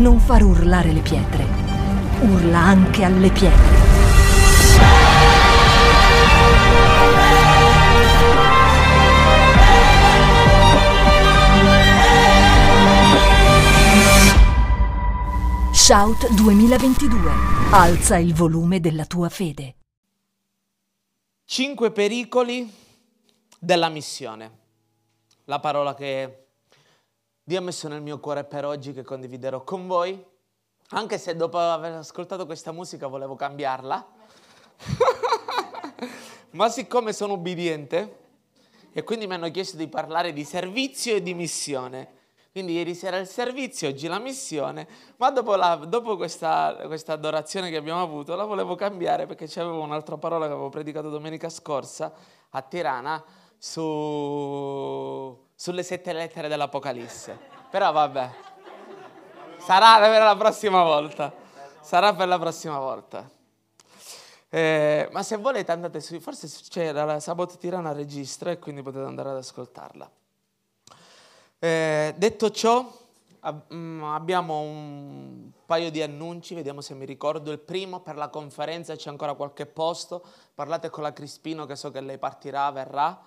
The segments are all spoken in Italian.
non far urlare le pietre. Urla anche alle pietre. Shout 2022. Alza il volume della tua fede. Cinque pericoli della missione. La parola che Dio ha messo nel mio cuore per oggi che condividerò con voi, anche se dopo aver ascoltato questa musica volevo cambiarla. Ma siccome sono ubbidiente e quindi mi hanno chiesto di parlare di servizio e di missione, quindi ieri sera il servizio, oggi la missione, ma dopo, la, dopo questa, questa, adorazione che abbiamo avuto la volevo cambiare perché c'avevo un'altra parola che avevo predicato domenica scorsa a Tirana su, sulle sette lettere dell'Apocalisse. Però vabbè, sarà per la prossima volta, sarà per la prossima volta. Eh, ma se volete andate su, forse c'è la Sabot Tirana registra e quindi potete andare ad ascoltarla. Eh, detto ciò, mm, abbiamo un paio di annunci, vediamo se mi ricordo. Il primo, per la conferenza c'è ancora qualche posto, parlate con la Crispino che so che lei partirà, verrà,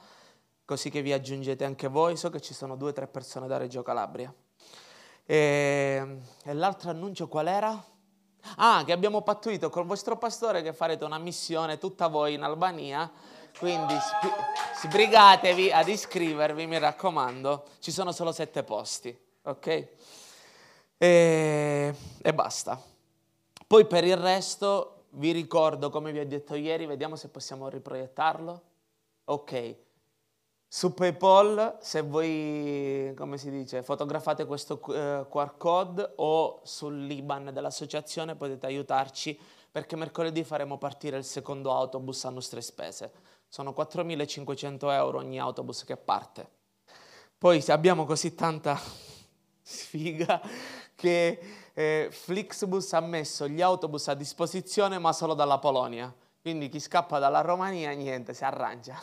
così che vi aggiungete anche voi. So che ci sono due o tre persone da Reggio Calabria. E, e l'altro annuncio qual era? Ah, che abbiamo pattuito col vostro pastore che farete una missione tutta voi in Albania quindi sbrigatevi ad iscrivervi, mi raccomando, ci sono solo sette posti, ok? E, e basta. Poi per il resto vi ricordo, come vi ho detto ieri, vediamo se possiamo riproiettarlo. Ok. Su PayPal, se voi, come si dice, fotografate questo eh, QR code o sull'IBAN dell'associazione potete aiutarci perché mercoledì faremo partire il secondo autobus a nostre spese sono 4.500 euro ogni autobus che parte. Poi abbiamo così tanta sfiga che eh, Flixbus ha messo gli autobus a disposizione ma solo dalla Polonia. Quindi chi scappa dalla Romania niente, si arrangia.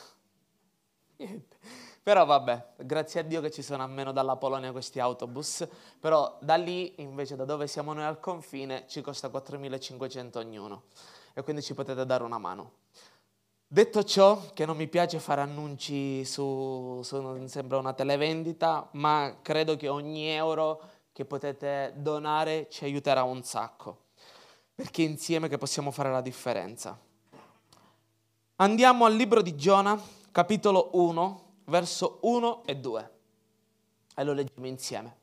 Niente. Però vabbè, grazie a Dio che ci sono almeno dalla Polonia questi autobus, però da lì invece da dove siamo noi al confine ci costa 4.500 ognuno e quindi ci potete dare una mano. Detto ciò, che non mi piace fare annunci su, su, sembra una televendita, ma credo che ogni euro che potete donare ci aiuterà un sacco, perché è insieme che possiamo fare la differenza. Andiamo al libro di Giona, capitolo 1, verso 1 e 2, e lo leggiamo insieme.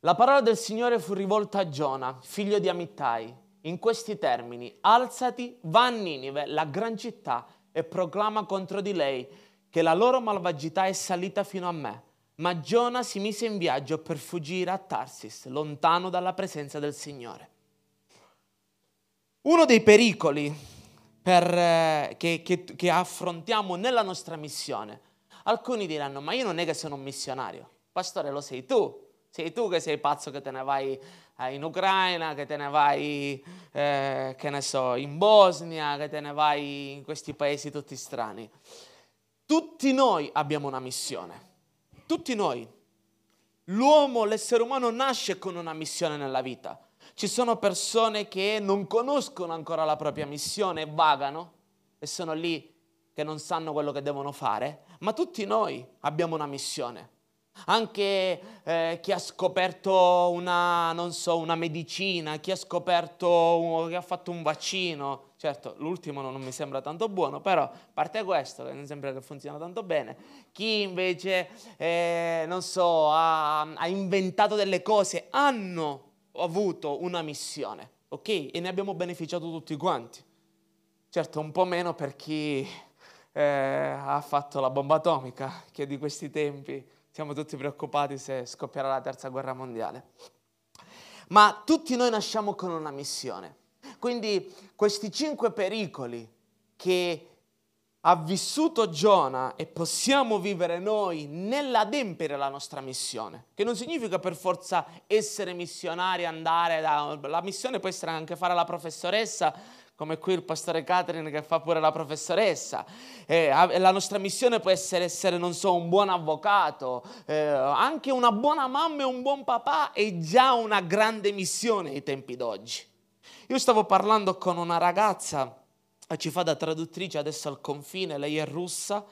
La parola del Signore fu rivolta a Giona, figlio di Amittai in questi termini, alzati, va a Ninive, la gran città, e proclama contro di lei che la loro malvagità è salita fino a me. Ma Giona si mise in viaggio per fuggire a Tarsis, lontano dalla presenza del Signore. Uno dei pericoli per, eh, che, che, che affrontiamo nella nostra missione, alcuni diranno, ma io non è che sono un missionario, pastore lo sei tu, sei tu che sei pazzo che te ne vai eh, in Ucraina, che te ne vai, eh, che ne so, in Bosnia, che te ne vai in questi paesi tutti strani. Tutti noi abbiamo una missione. Tutti noi. L'uomo, l'essere umano nasce con una missione nella vita. Ci sono persone che non conoscono ancora la propria missione vagano e sono lì che non sanno quello che devono fare, ma tutti noi abbiamo una missione anche eh, chi ha scoperto una, non so, una medicina, chi ha scoperto, chi ha fatto un vaccino. Certo, l'ultimo non mi sembra tanto buono, però a parte questo, che non sembra che funzioni tanto bene, chi invece, eh, non so, ha, ha inventato delle cose, hanno avuto una missione, ok? E ne abbiamo beneficiato tutti quanti. Certo, un po' meno per chi eh, ha fatto la bomba atomica, che di questi tempi siamo tutti preoccupati se scoppierà la terza guerra mondiale. Ma tutti noi nasciamo con una missione. Quindi questi cinque pericoli che ha vissuto Giona e possiamo vivere noi nell'adempiere la nostra missione, che non significa per forza essere missionari, andare da... La missione può essere anche fare la professoressa come qui il pastore Catherine che fa pure la professoressa. Eh, la nostra missione può essere essere, non so, un buon avvocato, eh, anche una buona mamma e un buon papà è già una grande missione ai tempi d'oggi. Io stavo parlando con una ragazza ci fa da traduttrice adesso al confine, lei è russa,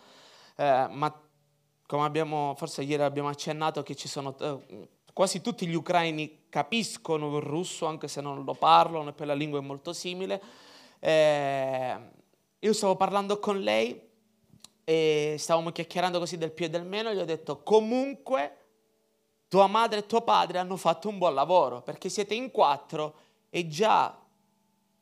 eh, ma come abbiamo, forse ieri abbiamo accennato che ci sono eh, quasi tutti gli ucraini capiscono il russo anche se non lo parlano e poi la lingua è molto simile. Eh, io stavo parlando con lei e stavamo chiacchierando così del più e del meno gli ho detto comunque tua madre e tuo padre hanno fatto un buon lavoro perché siete in quattro e già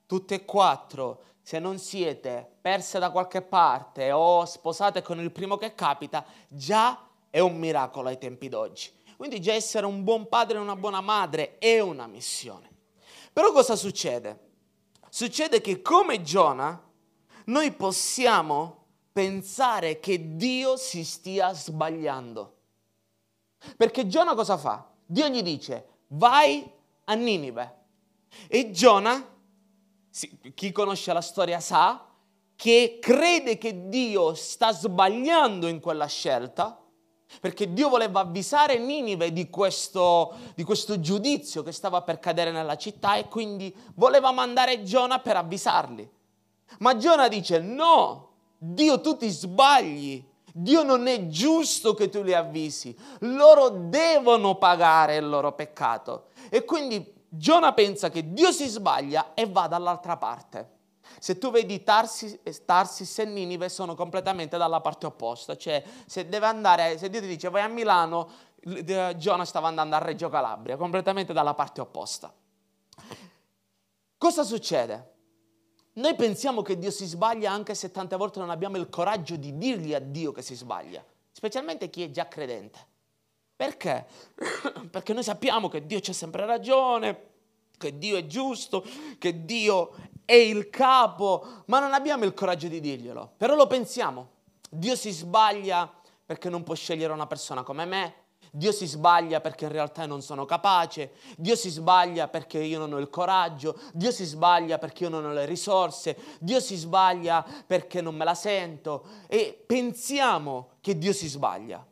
tutte e quattro se non siete perse da qualche parte o sposate con il primo che capita, già è un miracolo ai tempi d'oggi. Quindi già essere un buon padre e una buona madre è una missione. Però cosa succede? Succede che come Giona noi possiamo pensare che Dio si stia sbagliando. Perché Giona cosa fa? Dio gli dice vai a Ninive. E Giona, chi conosce la storia sa, che crede che Dio sta sbagliando in quella scelta perché Dio voleva avvisare Ninive di questo, di questo, giudizio che stava per cadere nella città e quindi voleva mandare Giona per avvisarli. Ma Giona dice no, Dio tu ti sbagli, Dio non è giusto che tu li avvisi, loro devono pagare il loro peccato. E quindi Giona pensa che Dio si sbaglia e va dall'altra parte. Se tu vedi Tarsis, Tarsis e Ninive sono completamente dalla parte opposta, cioè se deve andare, se Dio ti dice vai a Milano, Giona stava andando a Reggio Calabria, completamente dalla parte opposta. Cosa succede? Noi pensiamo che Dio si sbaglia anche se tante volte non abbiamo il coraggio di dirgli a Dio che si sbaglia, specialmente chi è già credente. Perché? Perché noi sappiamo che Dio c'ha sempre ragione, che Dio è giusto, che Dio è il capo, ma non abbiamo il coraggio di dirglielo. Però lo pensiamo. Dio si sbaglia perché non può scegliere una persona come me. Dio si sbaglia perché in realtà non sono capace, Dio si sbaglia perché io non ho il coraggio, Dio si sbaglia perché io non ho le risorse, Dio si sbaglia perché non me la sento e pensiamo che Dio si sbaglia.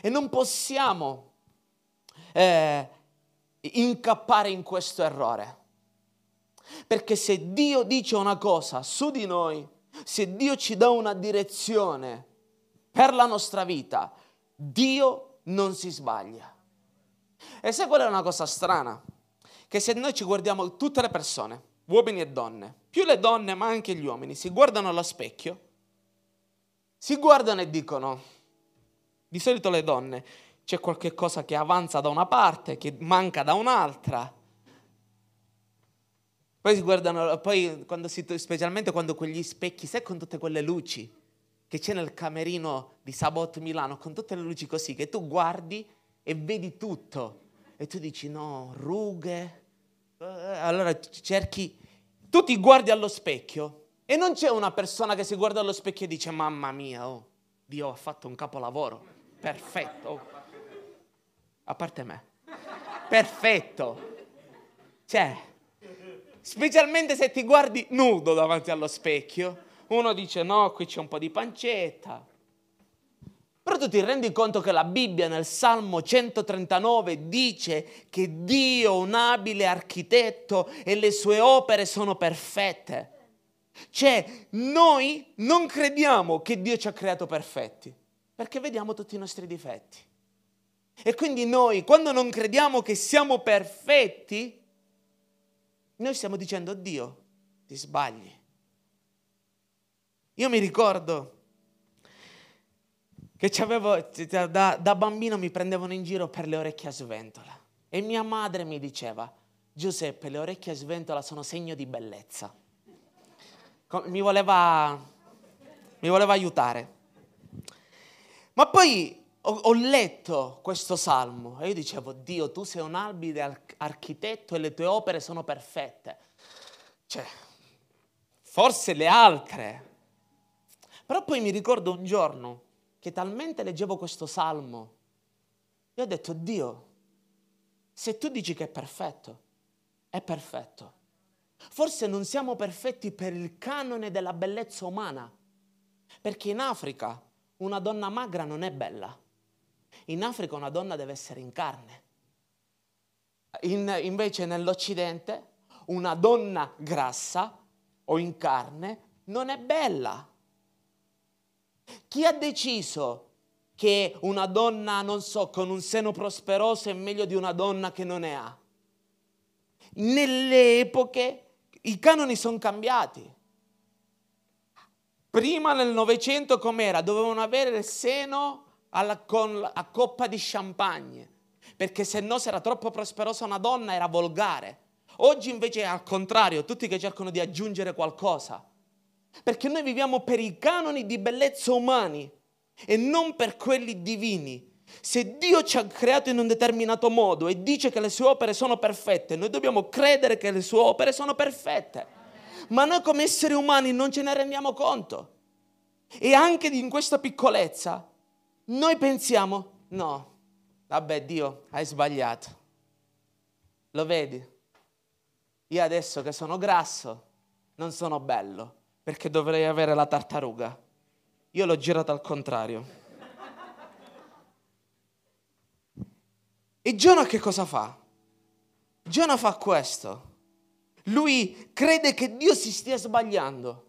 E non possiamo eh, incappare in questo errore. Perché se Dio dice una cosa su di noi, se Dio ci dà una direzione per la nostra vita, Dio non si sbaglia. E sai qual è una cosa strana? Che se noi ci guardiamo tutte le persone, uomini e donne, più le donne ma anche gli uomini, si guardano allo specchio, si guardano e dicono, di solito le donne, c'è qualche cosa che avanza da una parte, che manca da un'altra, poi si guardano, poi quando si, specialmente quando quegli specchi, sai con tutte quelle luci che c'è nel camerino di Sabot Milano, con tutte le luci così, che tu guardi e vedi tutto. E tu dici no, rughe. Eh, allora cerchi, tu ti guardi allo specchio e non c'è una persona che si guarda allo specchio e dice mamma mia, oh, Dio ha fatto un capolavoro, perfetto. A parte me. Perfetto. Cioè, specialmente se ti guardi nudo davanti allo specchio. Uno dice no, qui c'è un po' di pancetta. Però tu ti rendi conto che la Bibbia nel Salmo 139 dice che Dio è un abile architetto e le sue opere sono perfette. Cioè, noi non crediamo che Dio ci ha creato perfetti, perché vediamo tutti i nostri difetti. E quindi noi, quando non crediamo che siamo perfetti, noi stiamo dicendo, Dio, ti sbagli. Io mi ricordo che da, da bambino mi prendevano in giro per le orecchie a sventola e mia madre mi diceva, Giuseppe, le orecchie a sventola sono segno di bellezza. Mi voleva, mi voleva aiutare. Ma poi ho, ho, letto questo salmo e io dicevo, Dio, tu sei un abile architetto e le tue opere sono perfette. Cioè, forse le altre. Però poi mi ricordo un giorno che talmente leggevo questo salmo, io ho detto, Dio, se tu dici che è perfetto, è perfetto. Forse non siamo perfetti per il canone della bellezza umana, perché in Africa una donna magra non è bella. In Africa una donna deve essere in carne. In, invece nell'Occidente una donna grassa o in carne non è bella. Chi ha deciso che una donna, non so, con un seno prosperoso è meglio di una donna che non ne ha? Nelle epoche i canoni sono cambiati. Prima nel Novecento com'era? Dovevano avere il seno alla, con, a coppa di champagne, perché se no se era troppo prosperosa una donna era volgare. Oggi invece è al contrario, tutti che cercano di aggiungere qualcosa. Perché noi viviamo per i canoni di bellezza umani e non per quelli divini. Se Dio ci ha creato in un determinato modo e dice che le sue opere sono perfette, noi dobbiamo credere che le sue opere sono perfette. Ma noi come esseri umani non ce ne rendiamo conto. E anche in questa piccolezza noi pensiamo, no, vabbè Dio, hai sbagliato. Lo vedi? Io adesso che sono grasso non sono bello perché dovrei avere la tartaruga. Io l'ho girato al contrario. E Giona che cosa fa? Giona fa questo. Lui crede che Dio si stia sbagliando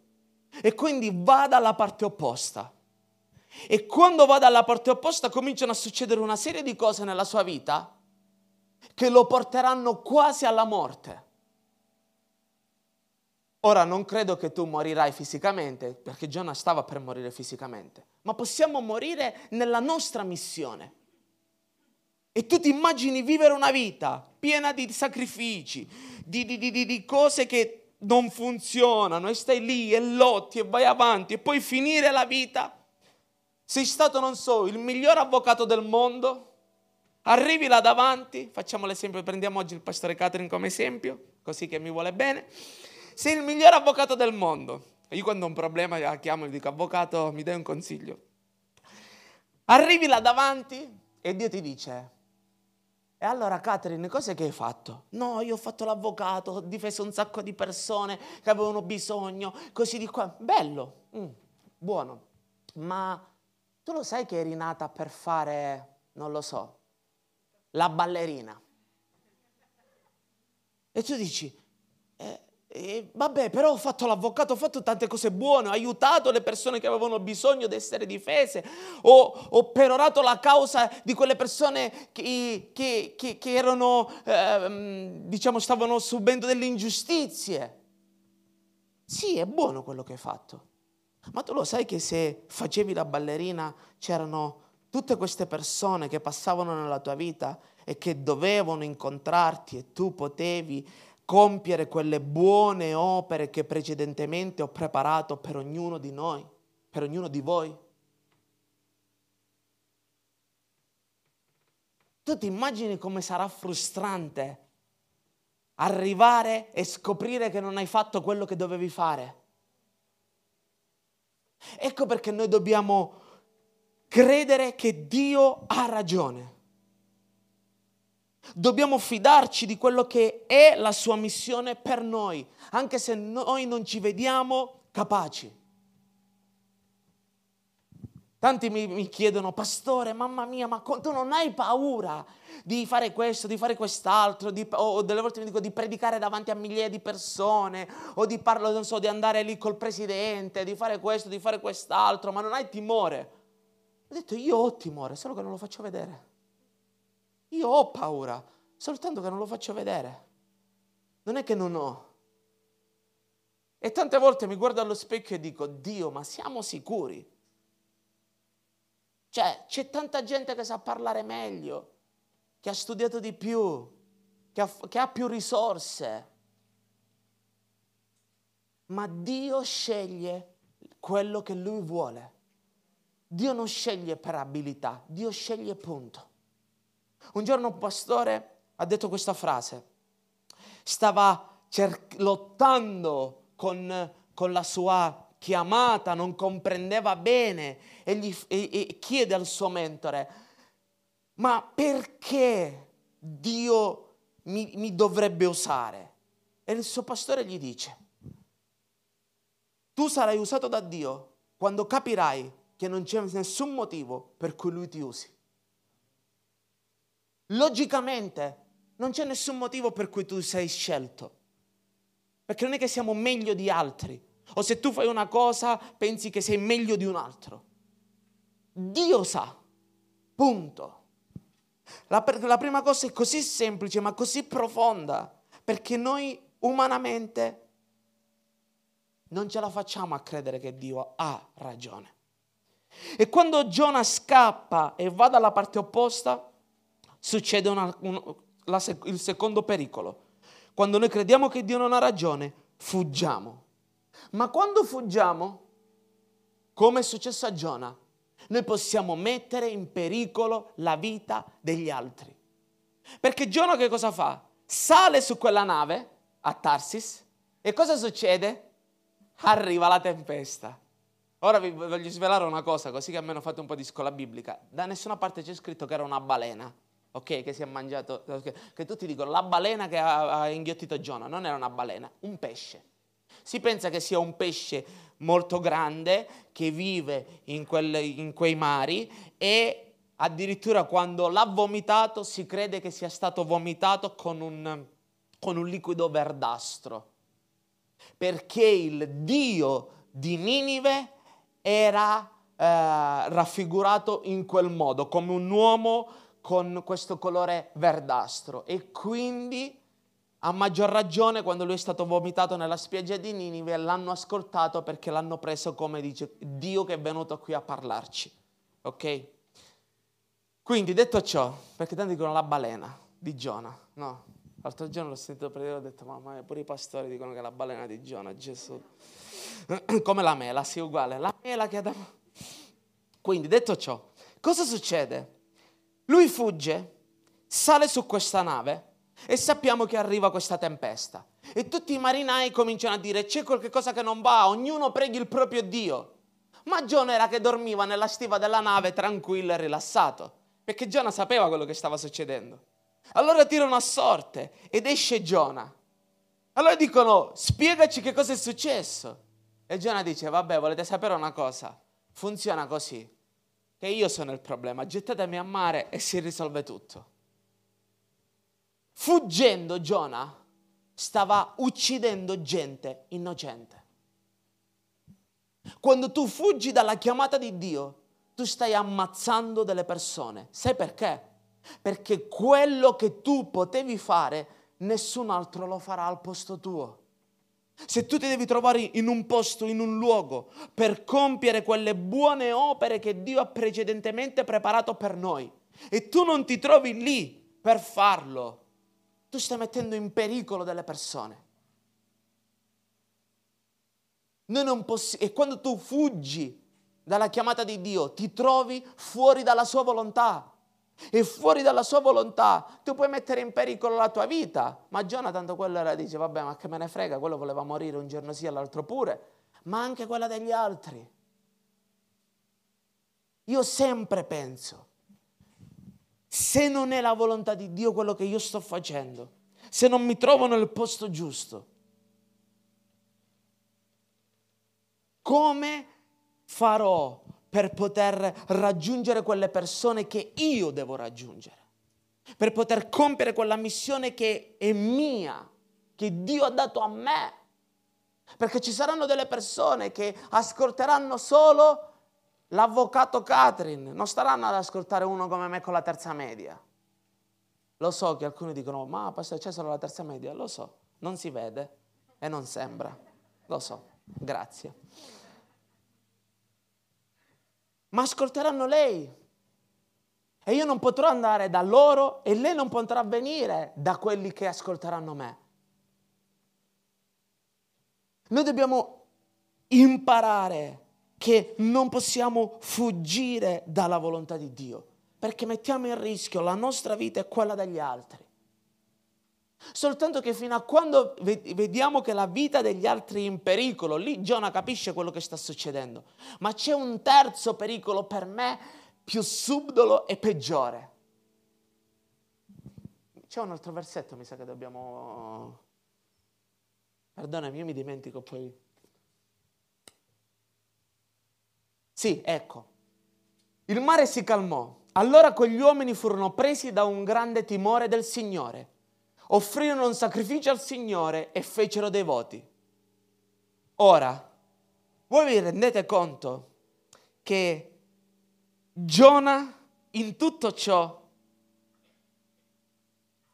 e quindi va dalla parte opposta. E quando va dalla parte opposta cominciano a succedere una serie di cose nella sua vita che lo porteranno quasi alla morte. Ora non credo che tu morirai fisicamente, perché Giona stava per morire fisicamente, ma possiamo morire nella nostra missione. E tu ti immagini vivere una vita piena di sacrifici, di, di, di, di cose che non funzionano, e stai lì e lotti e vai avanti, e poi finire la vita. Sei stato, non so, il miglior avvocato del mondo, arrivi là davanti, facciamo l'esempio, prendiamo oggi il pastore Catherine come esempio, così che mi vuole bene sei il miglior avvocato del mondo. Io quando ho un problema la chiamo e dico avvocato mi dai un consiglio. Arrivi là davanti e Dio ti dice e allora Catherine, cos'è che hai fatto? No, io ho fatto l'avvocato, ho difeso un sacco di persone che avevano bisogno, così di qua. Bello, mm, buono. Ma tu lo sai che eri nata per fare, non lo so, la ballerina? E tu dici, eh, e vabbè, però ho fatto l'avvocato, ho fatto tante cose buone, ho aiutato le persone che avevano bisogno di essere difese, ho, ho perorato la causa di quelle persone che, che, che, che erano, eh, diciamo, stavano subendo delle ingiustizie. Sì, è buono quello che hai fatto, ma tu lo sai che se facevi la ballerina c'erano tutte queste persone che passavano nella tua vita e che dovevano incontrarti e tu potevi compiere quelle buone opere che precedentemente ho preparato per ognuno di noi, per ognuno di voi. Tu ti immagini come sarà frustrante arrivare e scoprire che non hai fatto quello che dovevi fare? Ecco perché noi dobbiamo credere che Dio ha ragione. Dobbiamo fidarci di quello che è la sua missione per noi, anche se noi non ci vediamo capaci. Tanti mi, mi chiedono, pastore, mamma mia, ma tu non hai paura di fare questo, di fare quest'altro, di, o delle volte mi dico di predicare davanti a migliaia di persone, o di, parlo, so, di andare lì col presidente, di fare questo, di fare quest'altro, ma non hai timore? Ho detto, io ho timore, solo che non lo faccio vedere. Io ho paura, soltanto che non lo faccio vedere. Non è che non ho. E tante volte mi guardo allo specchio e dico, Dio, ma siamo sicuri? Cioè, c'è tanta gente che sa parlare meglio, che ha studiato di più, che ha, che ha più risorse. Ma Dio sceglie quello che Lui vuole. Dio non sceglie per abilità, Dio sceglie punto. Un giorno un pastore ha detto questa frase, stava cer- lottando con, con, la sua chiamata, non comprendeva bene e, gli, e, e chiede al suo mentore, ma perché Dio mi, mi dovrebbe usare? E il suo pastore gli dice, tu sarai usato da Dio quando capirai che non c'è nessun motivo per cui lui ti usi. Logicamente non c'è nessun motivo per cui tu sei scelto. Perché non è che siamo meglio di altri. O se tu fai una cosa pensi che sei meglio di un altro. Dio sa. Punto. La, la prima cosa è così semplice ma così profonda. Perché noi umanamente non ce la facciamo a credere che Dio ha ragione. E quando Giona scappa e va dalla parte opposta, succede una, un, la, il secondo pericolo. Quando noi crediamo che Dio non ha ragione, fuggiamo. Ma quando fuggiamo, come è successo a Giona, noi possiamo mettere in pericolo la vita degli altri. Perché Giona che cosa fa? Sale su quella nave a Tarsis e cosa succede? Arriva la tempesta. Ora vi voglio svelare una cosa, così che almeno fate un po' di scuola biblica. Da nessuna parte c'è scritto che era una balena, ok? Che si è mangiato, okay? che tutti dicono la balena che ha, ha inghiottito Giona. Non era una balena, un pesce. Si pensa che sia un pesce molto grande che vive in, quelle, in quei mari e addirittura quando l'ha vomitato si crede che sia stato vomitato con un, con un liquido verdastro. Perché il Dio di Ninive era eh, raffigurato in quel modo, come un uomo con questo colore verdastro. E quindi, a maggior ragione, quando lui è stato vomitato nella spiaggia di Ninive, l'hanno ascoltato perché l'hanno preso come dice Dio che è venuto qui a parlarci. Ok? Quindi, detto ciò, perché tanti dicono la balena di Giona, no? L'altro giorno l'ho sentito predire e ho detto, mamma pure i pastori dicono che è la balena di Giona, Gesù. come la mela, sì, uguale. La mela che Adamo... Quindi, detto ciò, cosa succede? Lui fugge, sale su questa nave e sappiamo che arriva questa tempesta. E tutti i marinai cominciano a dire c'è qualcosa che non va, ognuno preghi il proprio Dio. Ma Giona era che dormiva nella stiva della nave tranquillo e rilassato, perché Giona sapeva quello che stava succedendo. Allora tirano a sorte ed esce Giona. Allora dicono, spiegaci che cosa è successo. E Giona dice, vabbè, volete sapere una cosa? Funziona così, che io sono il problema, gettatemi a mare e si risolve tutto. Fuggendo Giona stava uccidendo gente innocente. Quando tu fuggi dalla chiamata di Dio, tu stai ammazzando delle persone. Sai perché? Perché quello che tu potevi fare, nessun altro lo farà al posto tuo. Se tu ti devi trovare in un posto, in un luogo, per compiere quelle buone opere che Dio ha precedentemente preparato per noi, e tu non ti trovi lì per farlo, tu stai mettendo in pericolo delle persone. Possi- e quando tu fuggi dalla chiamata di Dio, ti trovi fuori dalla sua volontà e fuori dalla sua volontà, tu puoi mettere in pericolo la tua vita. Ma Giona tanto quello era, dice, vabbè, ma che me ne frega, quello voleva morire un giorno sì, l'altro pure, ma anche quella degli altri. Io sempre penso, se non è la volontà di Dio quello che io sto facendo, se non mi trovo nel posto giusto, come farò per poter raggiungere quelle persone che io devo raggiungere, per poter compiere quella missione che è mia, che Dio ha dato a me. Perché ci saranno delle persone che ascolteranno solo l'avvocato Catherine, non staranno ad ascoltare uno come me con la terza media. Lo so che alcuni dicono, ma c'è solo la terza media, lo so, non si vede e non sembra, lo so, grazie ma ascolteranno lei. E io non potrò andare da loro e lei non potrà venire da quelli che ascolteranno me. Noi dobbiamo imparare che non possiamo fuggire dalla volontà di Dio, perché mettiamo in rischio la nostra vita e quella degli altri. Soltanto che fino a quando vediamo che la vita degli altri è in pericolo, lì Giona capisce quello che sta succedendo. Ma c'è un terzo pericolo per me più subdolo e peggiore. C'è un altro versetto, mi sa che dobbiamo... Perdonami, io mi dimentico poi. Sì, ecco. Il mare si calmò. Allora quegli uomini furono presi da un grande timore del Signore. Offrirono un sacrificio al Signore e fecero dei voti. Ora, voi vi rendete conto che Giona in tutto ciò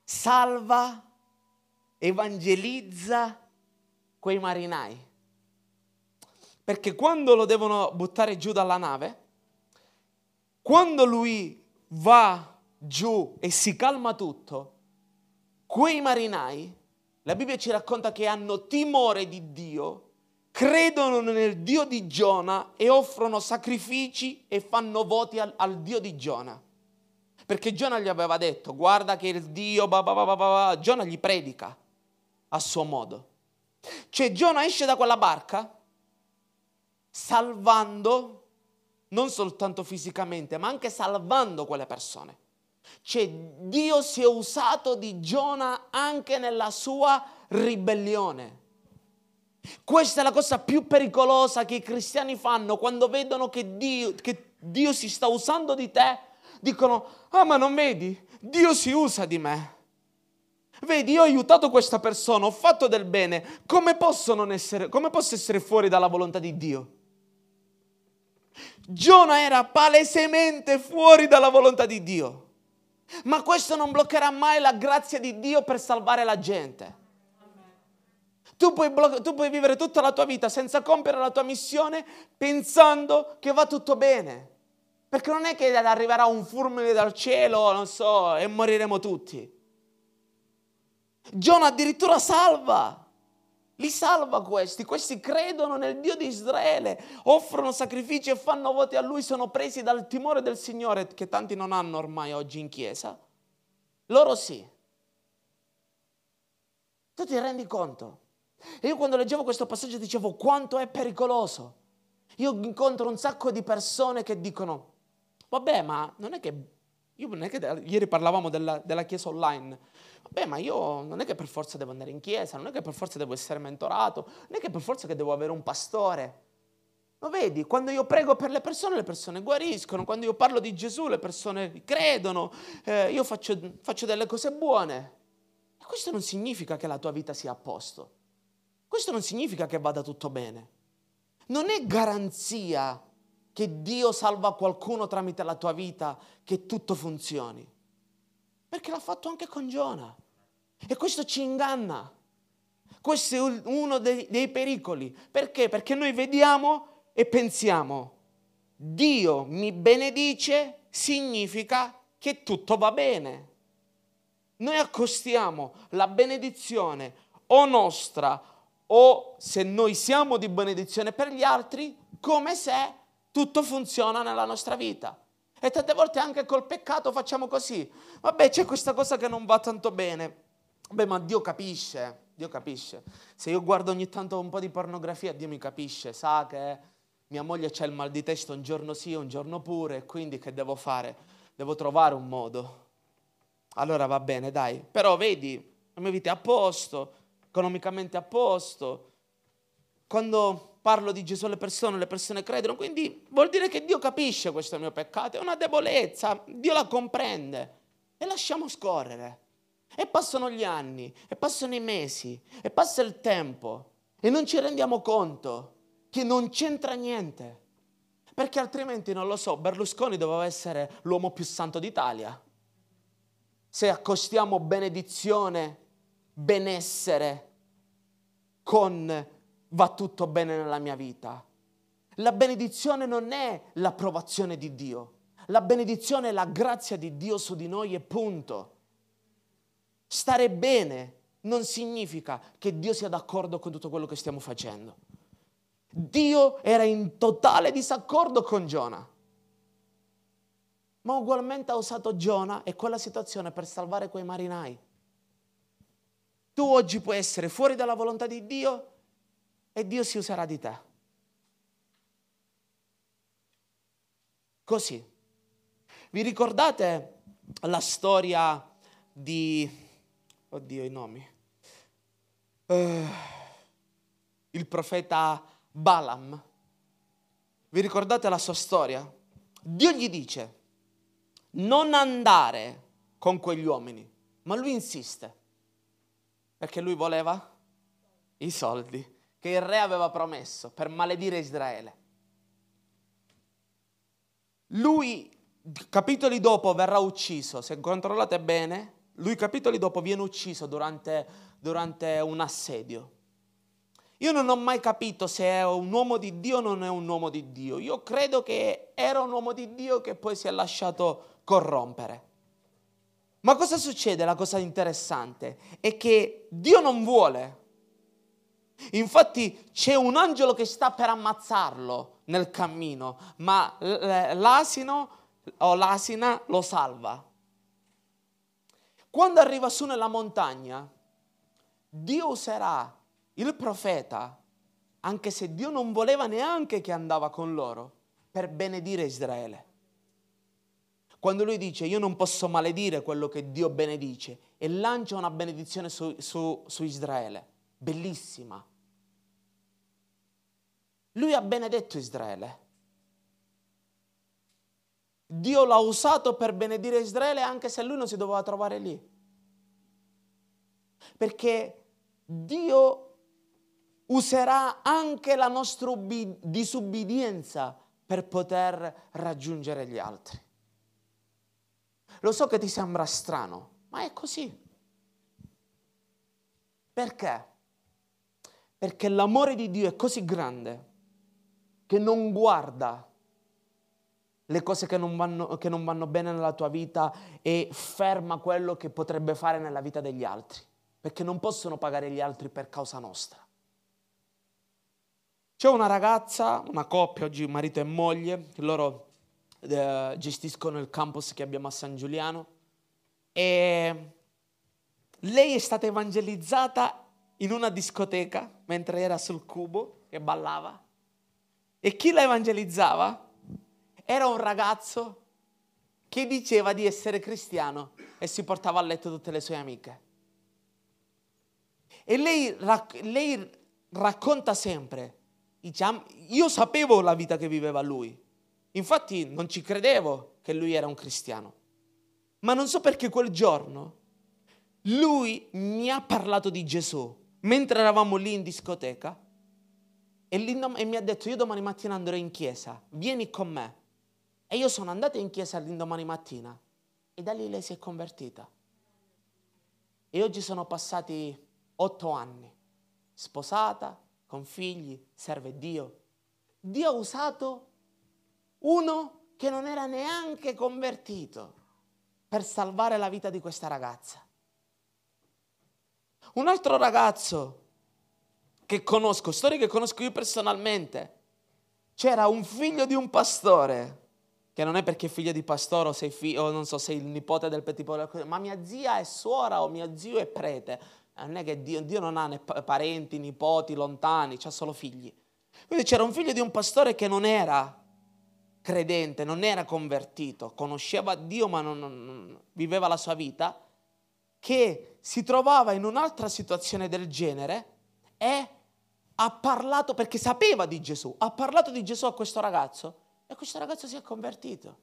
salva, evangelizza quei marinai. Perché quando lo devono buttare giù dalla nave, quando lui va giù e si calma tutto, quei marinai, la Bibbia ci racconta che hanno timore di Dio, credono nel Dio di Giona e offrono sacrifici e fanno voti al, al Dio di Giona. Perché Giona gli aveva detto, guarda che il Dio, bah bah bah bah, Giona gli predica a suo modo. Cioè Giona esce da quella barca salvando, non soltanto fisicamente, ma anche salvando quelle persone. Cioè Dio si è usato di Giona anche nella sua ribellione. Questa è la cosa più pericolosa che i cristiani fanno quando vedono che Dio, che Dio si sta usando di te dicono, ah ma non vedi, Dio si usa di me. Vedi, io ho aiutato questa persona, ho fatto del bene, come posso, essere, come posso essere fuori dalla volontà di Dio? Giona era palesemente fuori dalla volontà di Dio, ma questo non bloccherà mai la grazia di Dio per salvare la gente. Tu puoi, bloc- tu puoi vivere tutta la tua vita senza compiere la tua missione pensando che va tutto bene. Perché non è che arriverà un fulmine dal cielo, non so, e moriremo tutti. Giona addirittura salva. Li salva questi, questi credono nel Dio di Israele, offrono sacrifici e fanno voti a lui, sono presi dal timore del Signore che tanti non hanno ormai oggi in chiesa. Loro sì. Tu ti rendi conto? E io quando leggevo questo passaggio dicevo quanto è pericoloso. Io incontro un sacco di persone che dicono, Vabbè, ma non è che... Io non è che ieri parlavamo della, della chiesa online. Vabbè, ma io non è che per forza devo andare in chiesa, non è che per forza devo essere mentorato, non è che per forza che devo avere un pastore. Lo vedi, quando io prego per le persone, le persone guariscono, quando io parlo di Gesù, le persone credono, eh, io faccio, faccio delle cose buone. E questo non significa che la tua vita sia a posto. Questo non significa che vada tutto bene. Non è garanzia che Dio salva qualcuno tramite la tua vita, che tutto funzioni. Perché l'ha fatto anche con Giona. E questo ci inganna. Questo è uno dei, dei pericoli. Perché? Perché noi vediamo e pensiamo, Dio mi benedice significa che tutto va bene. Noi accostiamo la benedizione o nostra o se noi siamo di benedizione per gli altri come se tutto funziona nella nostra vita. E tante volte anche col peccato facciamo così. Vabbè, c'è questa cosa che non va tanto bene. Beh, ma Dio capisce, Dio capisce. Se io guardo ogni tanto un po' di pornografia, Dio mi capisce, sa che mia moglie c'ha il mal di testa un giorno sì, un giorno pure, quindi che devo fare? Devo trovare un modo. Allora va bene, dai. Però vedi, la mia vita è a posto, economicamente a posto. Quando parlo di Gesù alle persone, le persone credono, quindi vuol dire che Dio capisce questo mio peccato, è una debolezza, Dio la comprende e lasciamo scorrere. E passano gli anni, e passano i mesi, e passa il tempo e non ci rendiamo conto che non c'entra niente. Perché altrimenti, non lo so, Berlusconi doveva essere l'uomo più santo d'Italia. Se accostiamo benedizione, benessere con va tutto bene nella mia vita. La benedizione non è l'approvazione di Dio, la benedizione è la grazia di Dio su di noi e punto. Stare bene non significa che Dio sia d'accordo con tutto quello che stiamo facendo. Dio era in totale disaccordo con Giona, ma ugualmente ha usato Giona e quella situazione per salvare quei marinai. Tu oggi puoi essere fuori dalla volontà di Dio e Dio si userà di te. Così. Vi ricordate la storia di... Oddio, i nomi. Uh, il profeta Balaam. Vi ricordate la sua storia? Dio gli dice, non andare con quegli uomini, ma lui insiste, perché lui voleva i soldi che il re aveva promesso per maledire Israele. Lui, capitoli dopo, verrà ucciso, se controllate bene, lui capitoli dopo viene ucciso durante, durante un assedio. Io non ho mai capito se è un uomo di Dio o non è un uomo di Dio. Io credo che era un uomo di Dio che poi si è lasciato corrompere. Ma cosa succede? La cosa interessante è che Dio non vuole. Infatti c'è un angelo che sta per ammazzarlo nel cammino, ma l'asino o l'asina lo salva. Quando arriva su nella montagna, Dio userà il profeta, anche se Dio non voleva neanche che andava con loro, per benedire Israele. Quando lui dice io non posso maledire quello che Dio benedice e lancia una benedizione su, su, su Israele, bellissima. Lui ha benedetto Israele. Dio l'ha usato per benedire Israele anche se lui non si doveva trovare lì. Perché Dio userà anche la nostra ubbi- disubbidienza per poter raggiungere gli altri. Lo so che ti sembra strano, ma è così. Perché? Perché l'amore di Dio è così grande che non guarda le cose che non, vanno, che non vanno bene nella tua vita e ferma quello che potrebbe fare nella vita degli altri, perché non possono pagare gli altri per causa nostra. C'è una ragazza, una coppia, oggi marito e moglie, loro eh, gestiscono il campus che abbiamo a San Giuliano e lei è stata evangelizzata in una discoteca mentre era sul cubo e ballava. E chi la evangelizzava? Era un ragazzo che diceva di essere cristiano e si portava a letto tutte le sue amiche. E lei, lei racconta sempre diciamo, io sapevo la vita che viveva lui. Infatti non ci credevo che lui era un cristiano. Ma non so perché quel giorno lui mi ha parlato di Gesù mentre eravamo lì in discoteca e, e mi ha detto io domani mattina andrò in chiesa, vieni con me. E io sono andata in chiesa l'indomani mattina e da lì lei si è convertita. E oggi sono passati otto anni, sposata, con figli, serve Dio. Dio ha usato uno che non era neanche convertito per salvare la vita di questa ragazza. Un altro ragazzo che conosco, storie che conosco io personalmente, c'era un figlio di un pastore, che non è perché è figlio di pastore o sei, o non so, sei il nipote del petit ma mia zia è suora o mio zio è prete non è che Dio, Dio non ha né parenti, nipoti lontani, ha solo figli. Quindi c'era un figlio di un pastore che non era credente, non era convertito, conosceva Dio ma non, non, viveva la sua vita, che si trovava in un'altra situazione del genere e ha parlato, perché sapeva di Gesù, ha parlato di Gesù a questo ragazzo e questo ragazzo si è convertito.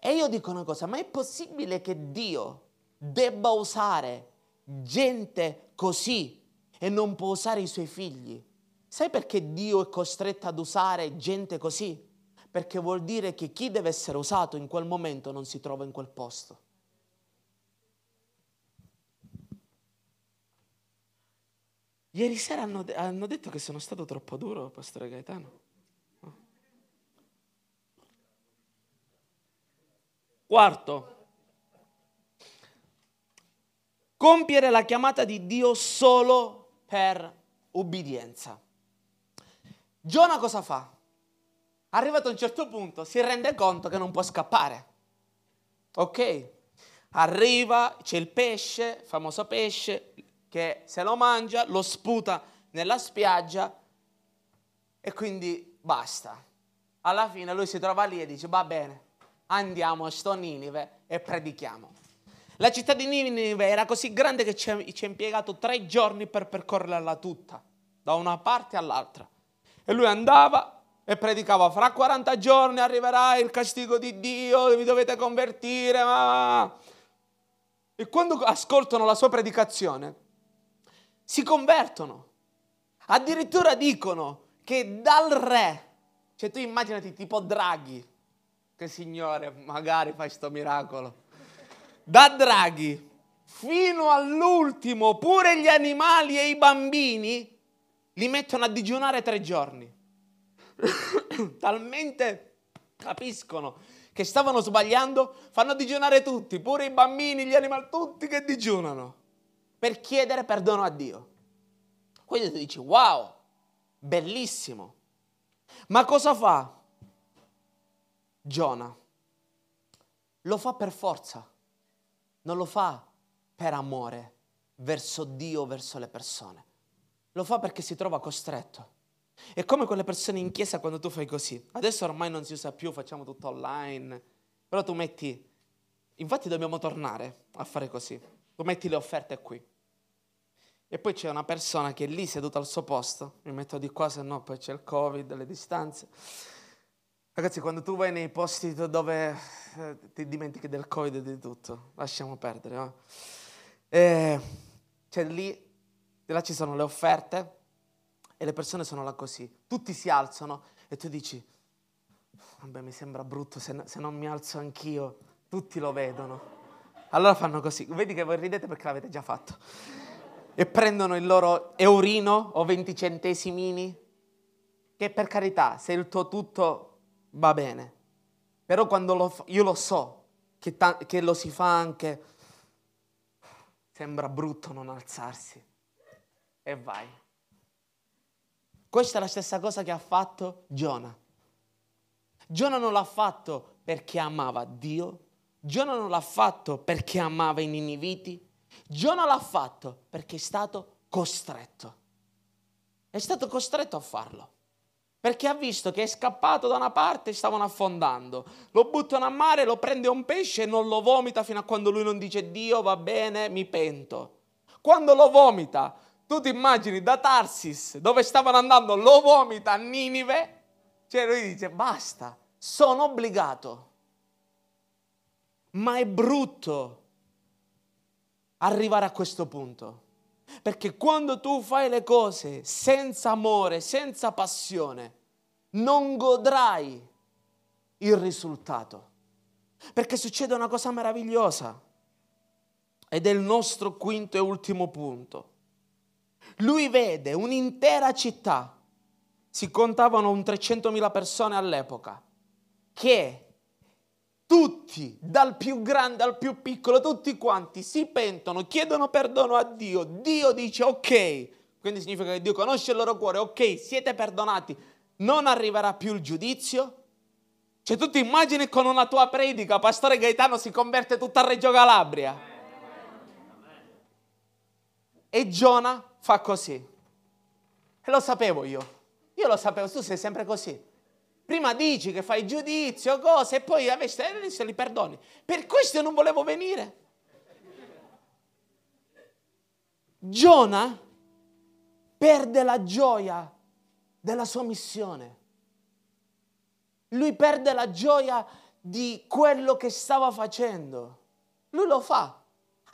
E io dico una cosa, ma è possibile che Dio debba usare gente così e non può usare i suoi figli. Sai perché Dio è costretto ad usare gente così? Perché vuol dire che chi deve essere usato in quel momento non si trova in quel posto. Ieri sera hanno, hanno detto che sono stato troppo duro, Pastore Gaetano. Quarto, compiere la chiamata di Dio solo per ubbidienza. Giona cosa fa? Arrivato a un certo punto si rende conto che non può scappare. Ok? Arriva, c'è il pesce, famoso pesce, che se lo mangia, lo sputa nella spiaggia e quindi basta. Alla fine lui si trova lì e dice va bene, andiamo a sto Ninive e predichiamo. La città di Ninive era così grande che ci ha, impiegato tre giorni per percorrerla tutta. da una parte all'altra. E lui andava e predicava, fra 40 giorni arriverà il castigo di Dio, vi dovete convertire. Ma... E quando ascoltano la sua predicazione, si convertono. Addirittura dicono che dal re, cioè tu immaginati tipo Draghi, che signore, magari fai sto miracolo, da Draghi fino all'ultimo, pure gli animali e i bambini li mettono a digiunare tre giorni. Talmente capiscono che stavano sbagliando, fanno digiunare tutti, pure i bambini, gli animali, tutti che digiunano, per chiedere perdono a Dio. Quindi tu dici, wow, bellissimo. Ma cosa fa Giona? Lo fa per forza, non lo fa per amore verso Dio, verso le persone. Lo fa perché si trova costretto. È come quelle persone in chiesa quando tu fai così. Adesso ormai non si usa più, facciamo tutto online. Però tu metti... Infatti dobbiamo tornare a fare così. Tu metti le offerte qui. E poi c'è una persona che è lì seduta al suo posto. Mi metto di qua, se no poi c'è il covid, le distanze. Ragazzi, quando tu vai nei posti dove eh, ti dimentichi del covid e di tutto, lasciamo perdere. No? C'è lì, di là ci sono le offerte e le persone sono là così. Tutti si alzano e tu dici, vabbè mi sembra brutto se, se non mi alzo anch'io, tutti lo vedono. Allora fanno così, vedi che voi ridete perché l'avete già fatto. E prendono il loro eurino o 20 centesimini, che per carità, se il tuo tutto va bene. Però quando lo io lo so che, ta- che lo si fa anche Sembra brutto non alzarsi. E vai. Questa è la stessa cosa che ha fatto Giona. Giona non l'ha fatto perché amava Dio, Giona non l'ha fatto perché amava i niniviti, Giona l'ha fatto perché è stato costretto. È stato costretto a farlo perché ha visto che è scappato da una parte e stavano affondando. Lo buttano a mare, lo prende un pesce e non lo vomita fino a quando lui non dice Dio va bene, mi pento. Quando lo vomita, tu ti immagini da Tarsis, dove stavano andando, lo vomita a Ninive, cioè lui dice basta, sono obbligato. Ma è brutto arrivare a questo punto. Perché quando tu fai le cose senza amore, senza passione, non godrai il risultato. Perché succede una cosa meravigliosa. Ed è il nostro quinto e ultimo punto. Lui vede un'intera città, si contavano un 300.000 persone all'epoca, che tutti, dal più grande al più piccolo, tutti quanti si pentono, chiedono perdono a Dio. Dio dice ok, quindi significa che Dio conosce il loro cuore, ok, siete perdonati, non arriverà più il giudizio. Cioè tu ti immagini con una tua predica, Pastore Gaetano si converte tutta a Reggio Calabria. E Giona fa così. E lo sapevo io. Io lo sapevo, tu sei sempre così. Prima dici che fai giudizio, cose, e poi adesso li perdoni. Per questo non volevo venire. Giona perde la gioia della sua missione. Lui perde la gioia di quello che stava facendo. Lui lo fa.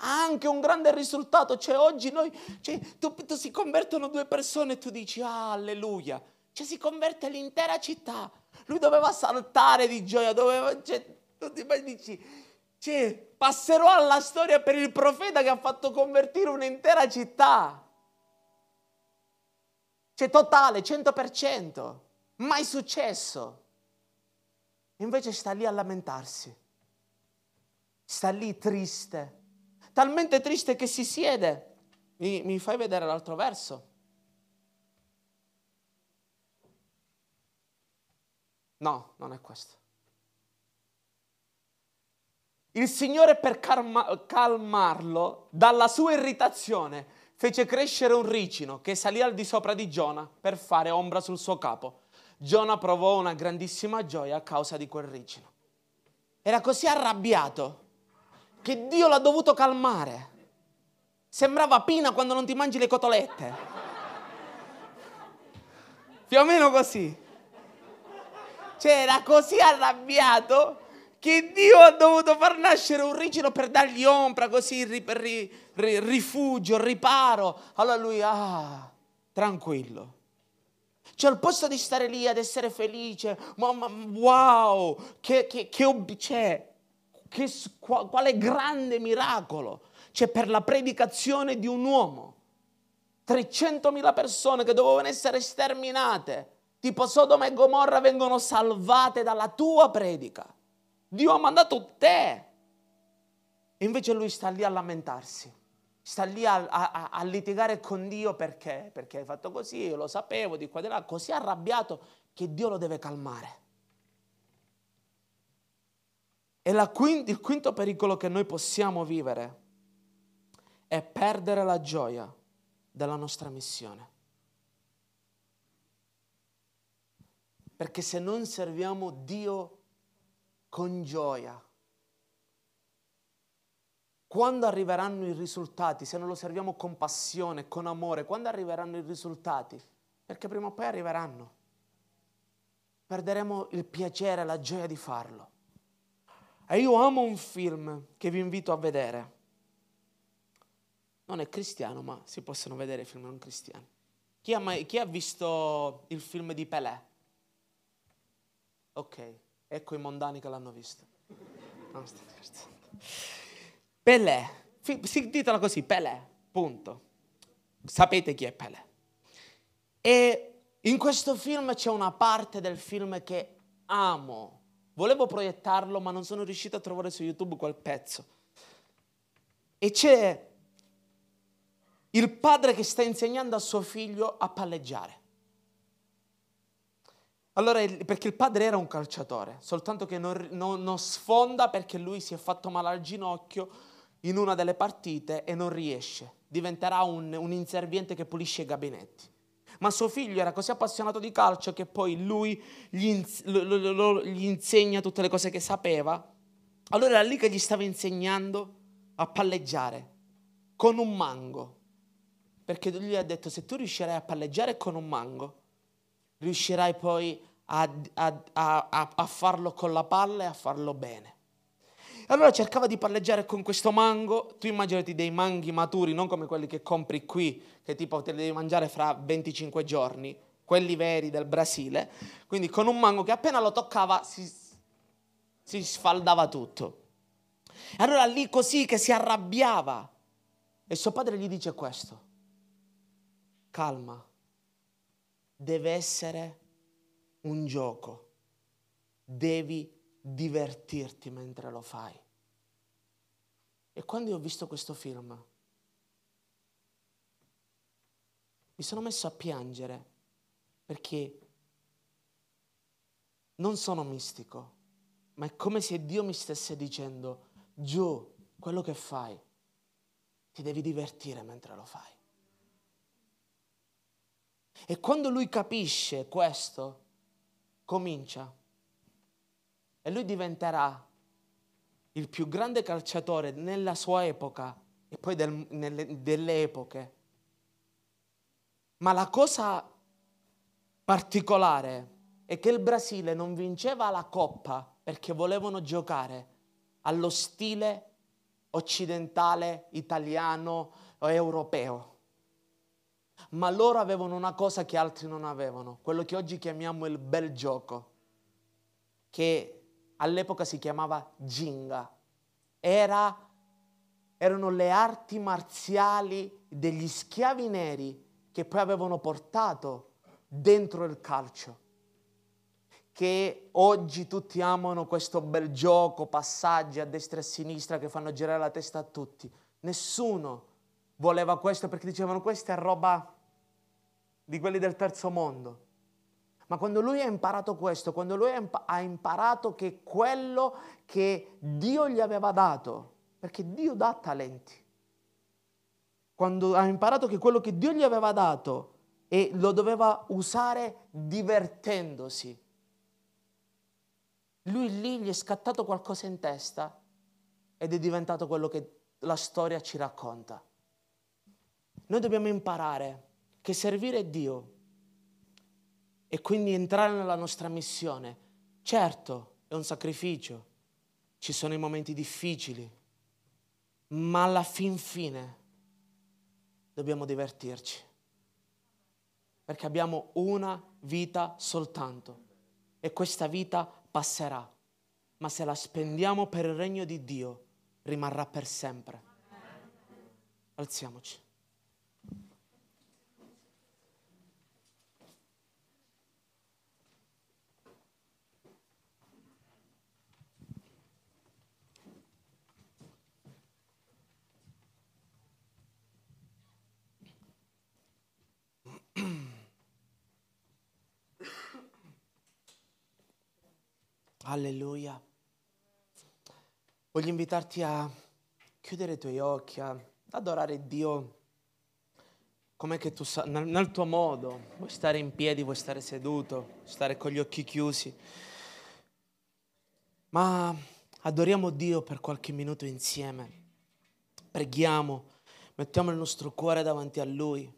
Ha anche un grande risultato. Cioè oggi noi, cioè, tu, tu si convertono due persone e tu dici, ah, alleluia. Cioè si converte l'intera città. Lui doveva saltare di gioia, doveva... Cioè, tu ti dici, cioè, passerò alla storia per il profeta che ha fatto convertire un'intera città. Cioè totale, 100%. Mai successo. Invece sta lì a lamentarsi. Sta lì triste. Talmente triste che si siede. Mi, mi fai vedere l'altro verso? No, non è questo. Il Signore per calma, calmarlo dalla sua irritazione fece crescere un ricino che salì al di sopra di Giona per fare ombra sul suo capo. Giona provò una grandissima gioia a causa di quel ricino. Era così arrabbiato che Dio l'ha dovuto calmare. Sembrava Pina quando non ti mangi le cotolette. Più o meno così. Cioè era così arrabbiato che Dio ha dovuto far nascere un ricino per dargli ombra, così ri, ri, ri, rifugio, riparo. Allora lui, ah, tranquillo. Cioè al posto di stare lì ad essere felice, mamma, wow, che, che, che, cioè, che, quale grande miracolo. Cioè per la predicazione di un uomo. 300.000 persone che dovevano essere sterminate, tipo Sodoma e Gomorra, vengono salvate dalla tua predica. Dio ha mandato te. E invece lui sta lì a lamentarsi, sta lì a, a, a litigare con Dio perché? Perché hai fatto così, io lo sapevo, di qua e di là, così arrabbiato che Dio lo deve calmare. E quinto, il quinto pericolo che noi possiamo vivere è perdere la gioia della nostra missione. Perché se non serviamo Dio con gioia. Quando arriveranno i risultati, se non lo serviamo con passione, con amore, quando arriveranno i risultati? Perché prima o poi arriveranno. Perderemo il piacere, la gioia di farlo. E io amo un film che vi invito a vedere. Non è cristiano, ma si possono vedere film non cristiani. Chi ha, mai, chi ha visto il film di Pelé? Ok. Ecco i mondani che l'hanno visto. No, sto scherzando. Pelé, si titola così, Pelé, punto. Sapete chi è Pelé. E in questo film c'è una parte del film che amo. Volevo proiettarlo, ma non sono riuscito a trovare su YouTube quel pezzo. E c'è il padre che sta insegnando a suo figlio a palleggiare. Allora, perché il padre era un calciatore, soltanto che non, non, non, sfonda perché lui si è fatto male al ginocchio in una delle partite e non riesce. Diventerà un, un inserviente che pulisce i gabinetti. Ma suo figlio era così appassionato di calcio che poi lui gli, gli insegna tutte le cose che sapeva. Allora era lì che gli stava insegnando a palleggiare con un mango. Perché lui gli ha detto, se tu riuscirai a palleggiare con un mango, riuscirai poi a, a, a, a, farlo con la palla e a farlo bene. Allora cercava di palleggiare con questo mango, tu immaginati dei manghi maturi, non come quelli che compri qui, che tipo te li devi mangiare fra 25 giorni, quelli veri del Brasile, quindi con un mango che appena lo toccava si, si sfaldava tutto. Allora lì così che si arrabbiava. E suo padre gli dice questo, calma, deve essere un gioco, devi divertirti mentre lo fai. E quando io ho visto questo film, mi sono messo a piangere perché non sono mistico, ma è come se Dio mi stesse dicendo, giù, quello che fai, ti devi divertire mentre lo fai. E quando lui capisce questo, comincia. E lui diventerà il più grande calciatore nella sua epoca e poi del, nelle, delle epoche. Ma la cosa particolare è che il Brasile non vinceva la coppa perché volevano giocare allo stile occidentale, italiano o europeo ma loro avevano una cosa che altri non avevano, quello che oggi chiamiamo il bel gioco, che all'epoca si chiamava Ginga. Era, erano le arti marziali degli schiavi neri che poi avevano portato dentro il calcio. Che oggi tutti amano questo bel gioco, passaggi a destra e a sinistra che fanno girare la testa a tutti. Nessuno voleva questo perché dicevano questa è roba di quelli del terzo mondo. Ma quando lui ha imparato questo, quando lui ha imparato che quello che Dio gli aveva dato, perché Dio dà talenti, quando ha imparato che quello che Dio gli aveva dato e lo doveva usare divertendosi, lui lì gli è scattato qualcosa in testa ed è diventato quello che la storia ci racconta. Noi dobbiamo imparare che servire Dio e quindi entrare nella nostra missione. Certo, è un sacrificio, ci sono i momenti difficili, ma alla fin fine dobbiamo divertirci, perché abbiamo una vita soltanto e questa vita passerà, ma se la spendiamo per il regno di Dio rimarrà per sempre. Alziamoci. Alleluia. Voglio invitarti a chiudere i tuoi occhi, a adorare Dio come che tu sa, nel, nel tuo modo. Vuoi stare in piedi, vuoi stare seduto, stare con gli occhi chiusi. Ma adoriamo Dio per qualche minuto insieme. Preghiamo, mettiamo il nostro cuore davanti a Lui.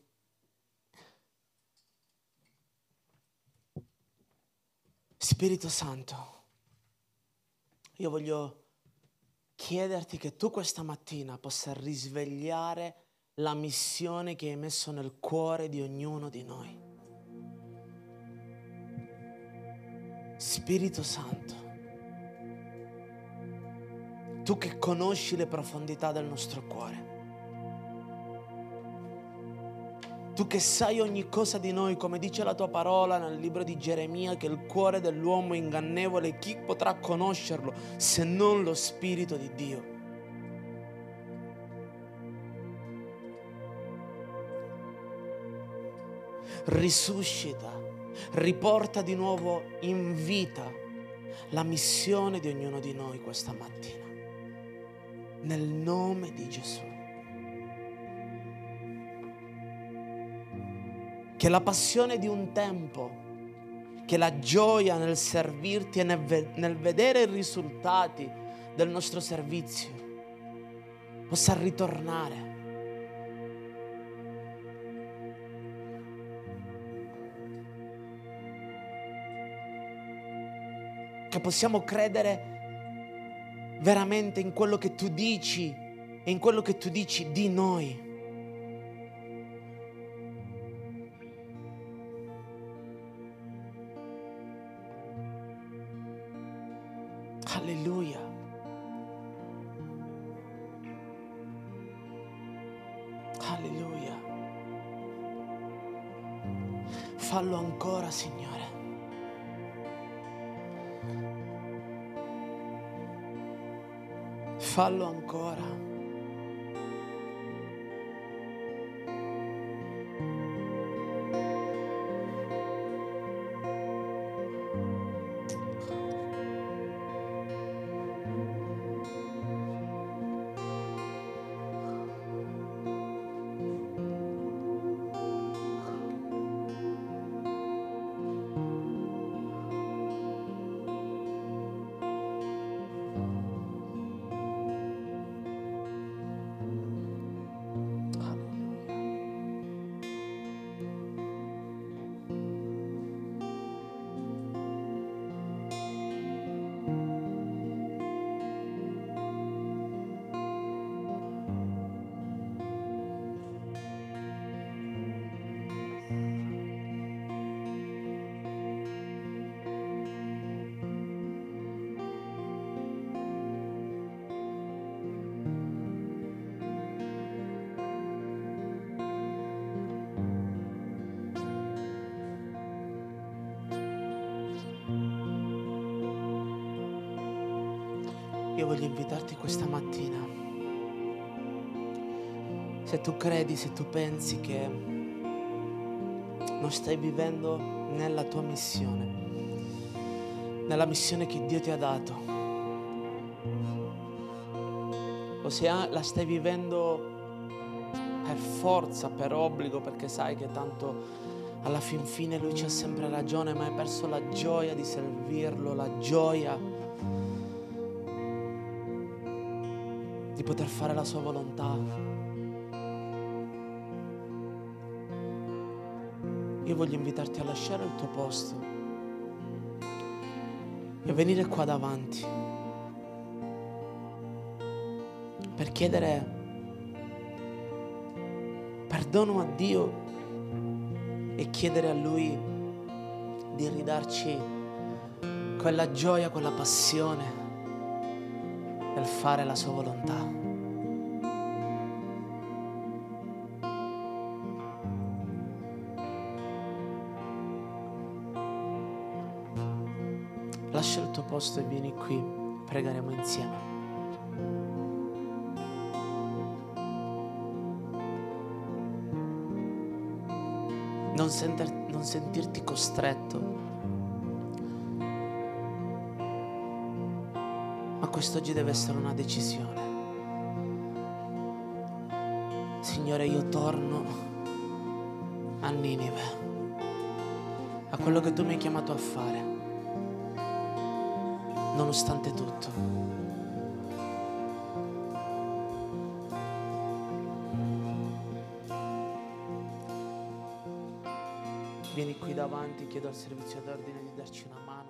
Spirito Santo. Io voglio chiederti che tu questa mattina possa risvegliare la missione che hai messo nel cuore di ognuno di noi. Spirito Santo, tu che conosci le profondità del nostro cuore, Tu che sai ogni cosa di noi, come dice la tua parola nel libro di Geremia, che il cuore dell'uomo è ingannevole, chi potrà conoscerlo se non lo Spirito di Dio? Risuscita, riporta di nuovo in vita la missione di ognuno di noi questa mattina. Nel nome di Gesù. Che la passione di un tempo, che la gioia nel servirti e nel, vedere i risultati del nostro servizio possa ritornare. Che possiamo credere veramente in quello che tu dici e in quello che tu dici di noi. Fallo ancora. Voglio invitarti questa mattina. Se tu credi, se tu pensi che non stai vivendo nella tua missione, nella missione che Dio ti ha dato, o se la stai vivendo per forza, per obbligo, perché sai che tanto alla fin fine Lui c'ha sempre ragione, ma hai perso la gioia di servirlo, la gioia di poter fare la sua volontà. io voglio invitarti a lasciare il tuo posto e venire qua davanti per chiedere perdono a Dio e chiedere a Lui di ridarci quella gioia, quella passione nel fare la sua volontà. Lascia il tuo posto e vieni qui, pregheremo insieme. Non, senter- non sentirti costretto, quest'oggi deve essere una decisione. Signore, io torno a Ninive, a quello che tu mi hai chiamato a fare nonostante tutto. Vieni qui davanti, chiedo al servizio d'ordine di darci una mano.